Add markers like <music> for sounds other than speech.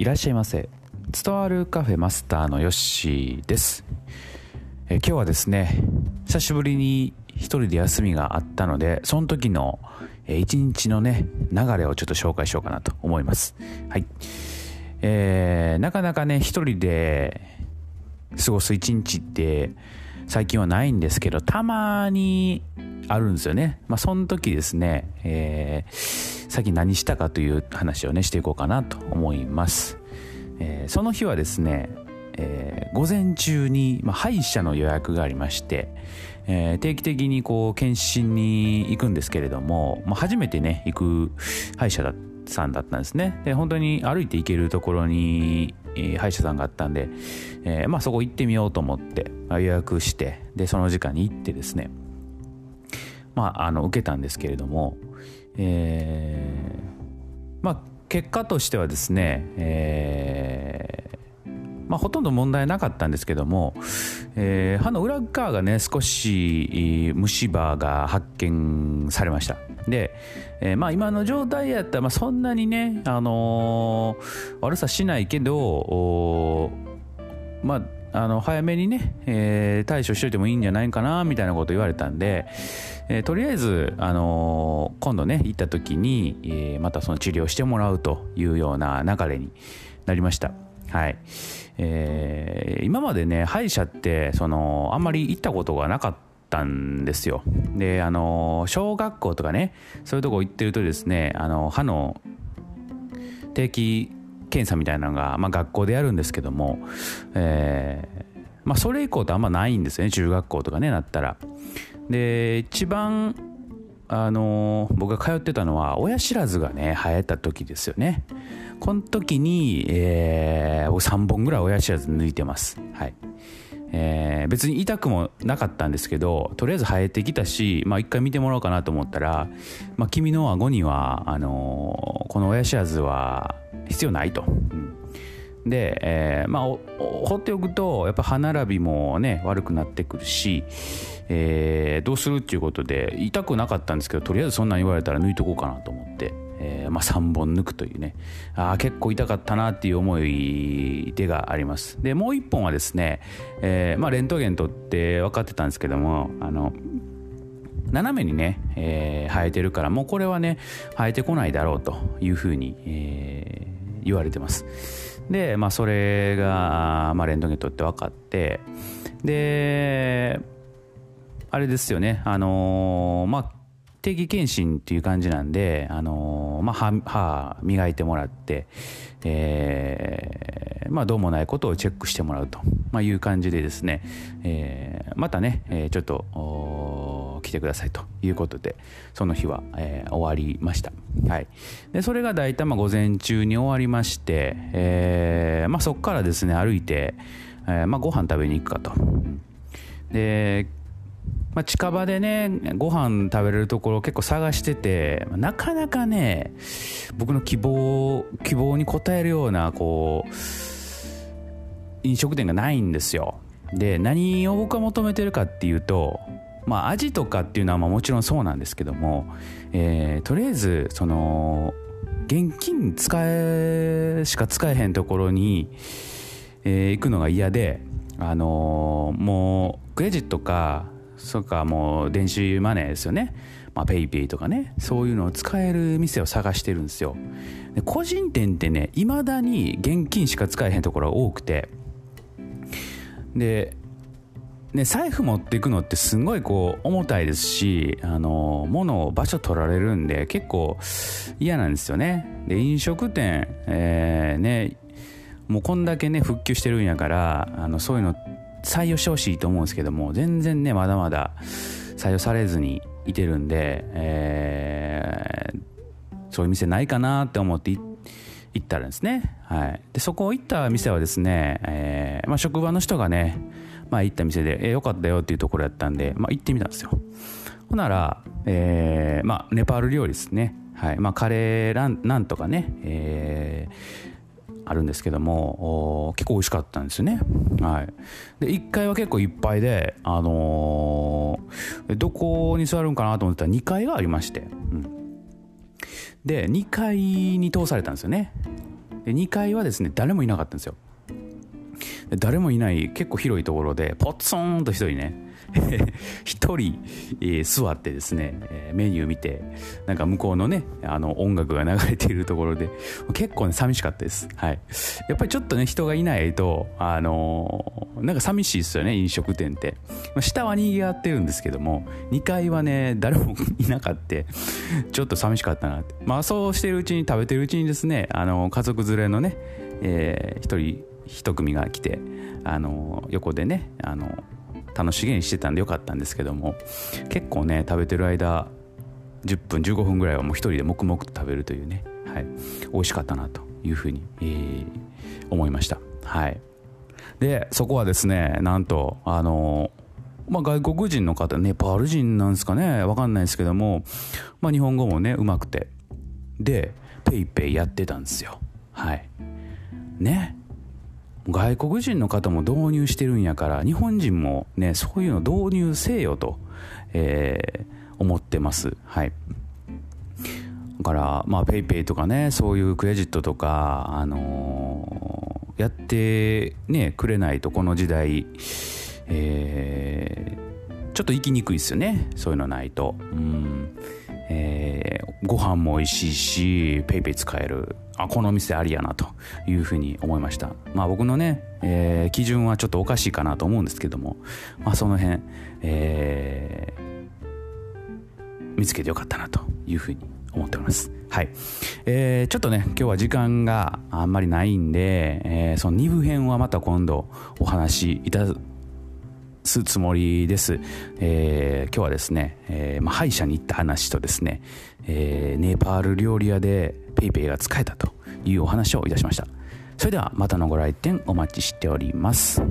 いらっしゃいませ。伝わるカフェマスターのヨッシーです。え今日はですね久しぶりに一人で休みがあったのでその時の一日のね流れをちょっと紹介しようかなと思います。はい。えー、なかなかね一人で過ごす一日って最近はないんですけどたまにあるんですよね。まあその時ですねえー最近何したかという話をねしていこうかなと思います、えー、その日はですね、えー、午前中に、まあ、歯医者の予約がありまして、えー、定期的にこう検診に行くんですけれども、まあ、初めてね行く歯医者さんだったんですね。で本当に歩いて行けるところに、歯医者さんがあったんで、えー、まあ、そこ行ってみようと思って予約してでその時間に行ってですねまあ、あの受けたんですけれども、えー、まあ結果としてはですね、えー、まあ、ほとんど問題なかったんですけども、えー、歯の裏側がね少し虫歯が発見されましたで、えー、まあ今の状態やったら、まあ、そんなにね、あのー、悪さしないけどまああの早めにね、えー、対処しといてもいいんじゃないかなみたいなこと言われたんで、えー、とりあえず、あのー、今度ね行った時に、え、またその治療してもらうというような流れになりました。はい。えー、今までね歯医者ってそのあんまり行ったことがなかったんですよ。であの小学校とかねそういうとこ行ってるとですねあの歯の定期検査みたいなのが、まあ、学校でやるんですけども、えーまあ、それ以降ってあんまないんですよね。中学校とかねなったら。で一番あの僕が通ってたのは親知らずがね生えた時ですよね。この時に、えー、3本ぐらい親知らず抜いてます。はい。えー、別に痛くもなかったんですけどとりあえず生えてきたし、まあ、一回見てもらおうかなと思ったら、まあ、君の顎にはあのー、この親知らずは必要ないと。うん。で、えー、まあ放っておくとやっぱ歯並びもね悪くなってくるし、えー、どうするっていうことで痛くなかったんですけどとりあえずそんなん言われたら抜いとこうかなと思って、えーまあ、3本抜くというね。あ結構痛かったなっていう思い出があります。でもう1本はですね、えーまあ、レントゲン取って分かってたんですけどもあの斜めにね、えー、生えてるからもうこれはね生えてこないだろうというふうに、えー、言われてます。で、まあ、それが、まあ、レントゲン取って分かってであれですよね。あのー、まあ定期検診っていう感じなんで、あのー、まあ、歯歯磨いてもらって、えー、まあ、どうもないことをチェックしてもらうと、まあ、いう感じでですね、えー、またね、えー、ちょっと来てくださいということでその日は、えー、終わりました、はい、でそれが大体まあ午前中に終わりまして、えーまあ、そこからですね歩いて、えーまあ、ご飯食べに行くかと。でまあ、近場でねご飯食べれるところ結構探しててなかなかね僕の希望希望に応えるようなこう飲食店がないんですよ。で何を僕は求めてるかっていうとまあ味とかっていうのはまあもちろんそうなんですけども、えー、とりあえずその現金使えしか使えへんところに、えー、行くのが嫌であのー、もうクレジットかそっかもう電子マネーですよね。まあ、ペイペイとかね。そういうのを使える店を探してるんですよ。で個人店ってねいまだに現金しか使えへんところが多くて。でね、財布持っていくのってすごいこう重たいですしあの物を場所取られるんで結構嫌なんですよね。で飲食店、えー、ねもうこんだけね復旧してるんやからあのそういうの採用してほしいと思うんですけども全然ねまだまだ採用されずにいてるんで、えー、そういう店ないかなって思って行ったらですね、はい、でそこ行った店はですね、えーまあ、職場の人がね、まあ、行った店で、えー、よかったよっていうところやったんで、まあ、行ってみたんですよ。ほなら、えーまあ、ネパール料理ですね。はい。まあ、カレーランなんとかね、えー、あるんですけども結構美味しかったんですよね。はい、で1階は結構いっぱいで、あのー、どこに座るんかなと思ったら2階がありまして、うん、で2階に通されたんですよね。で2階はですね誰もいなかったんですよ。誰もいない結構広いところでポツンと一人ね <laughs> 一人、えー、座ってですね、えー、メニュー見てなんか向こうのねあの音楽が流れているところで結構ね寂しかったです。はい。やっぱりちょっとね人がいないとあのー、なんか寂しいですよね飲食店って。下は賑わってるんですけども2階はね誰もいなかった。ちょっと寂しかったなって。まあそうしてるうちに食べてるうちにですねあの家族連れのね、えー、一人一組が来てあの横でねあの楽しげにしてたんでよかったんですけども結構ね食べてる間10分15分ぐらいはもう一人で黙々と食べるというね、はい、美味しかったなというふうに、えー、思いました。はい。でそこはですねなんとあのまあ、外国人の方ネパール人なんですかねわかんないですけども、まあ、日本語もねうまくてで PayPay やってたんですよ。はい。ね。外国人の方も導入してるんやから日本人もねそういうの導入せよと、えー、思ってます。はい。だからまあ PayPay とかねそういうクレジットとかあのー、やってねくれないとこの時代えー、ちょっと行きにくいですよね。そういうのないと。うん。え、ご飯も美味しいし PayPay 使えるあこの店ありやなというふうに思いました。まあ僕のね、えー、基準はちょっとおかしいかなと思うんですけどもまあその辺、えー、見つけてよかったなというふうに思っております。はい、えー、ちょっとね今日は時間があんまりないんで、えー、その2部編はまた今度お話しいたすつもりです。えー、今日はですね、えーまあ、歯医者に行った話とですね、えー、ネパール料理屋で PayPay が使えたというお話をいたしました。それではまたのご来店お待ちしております。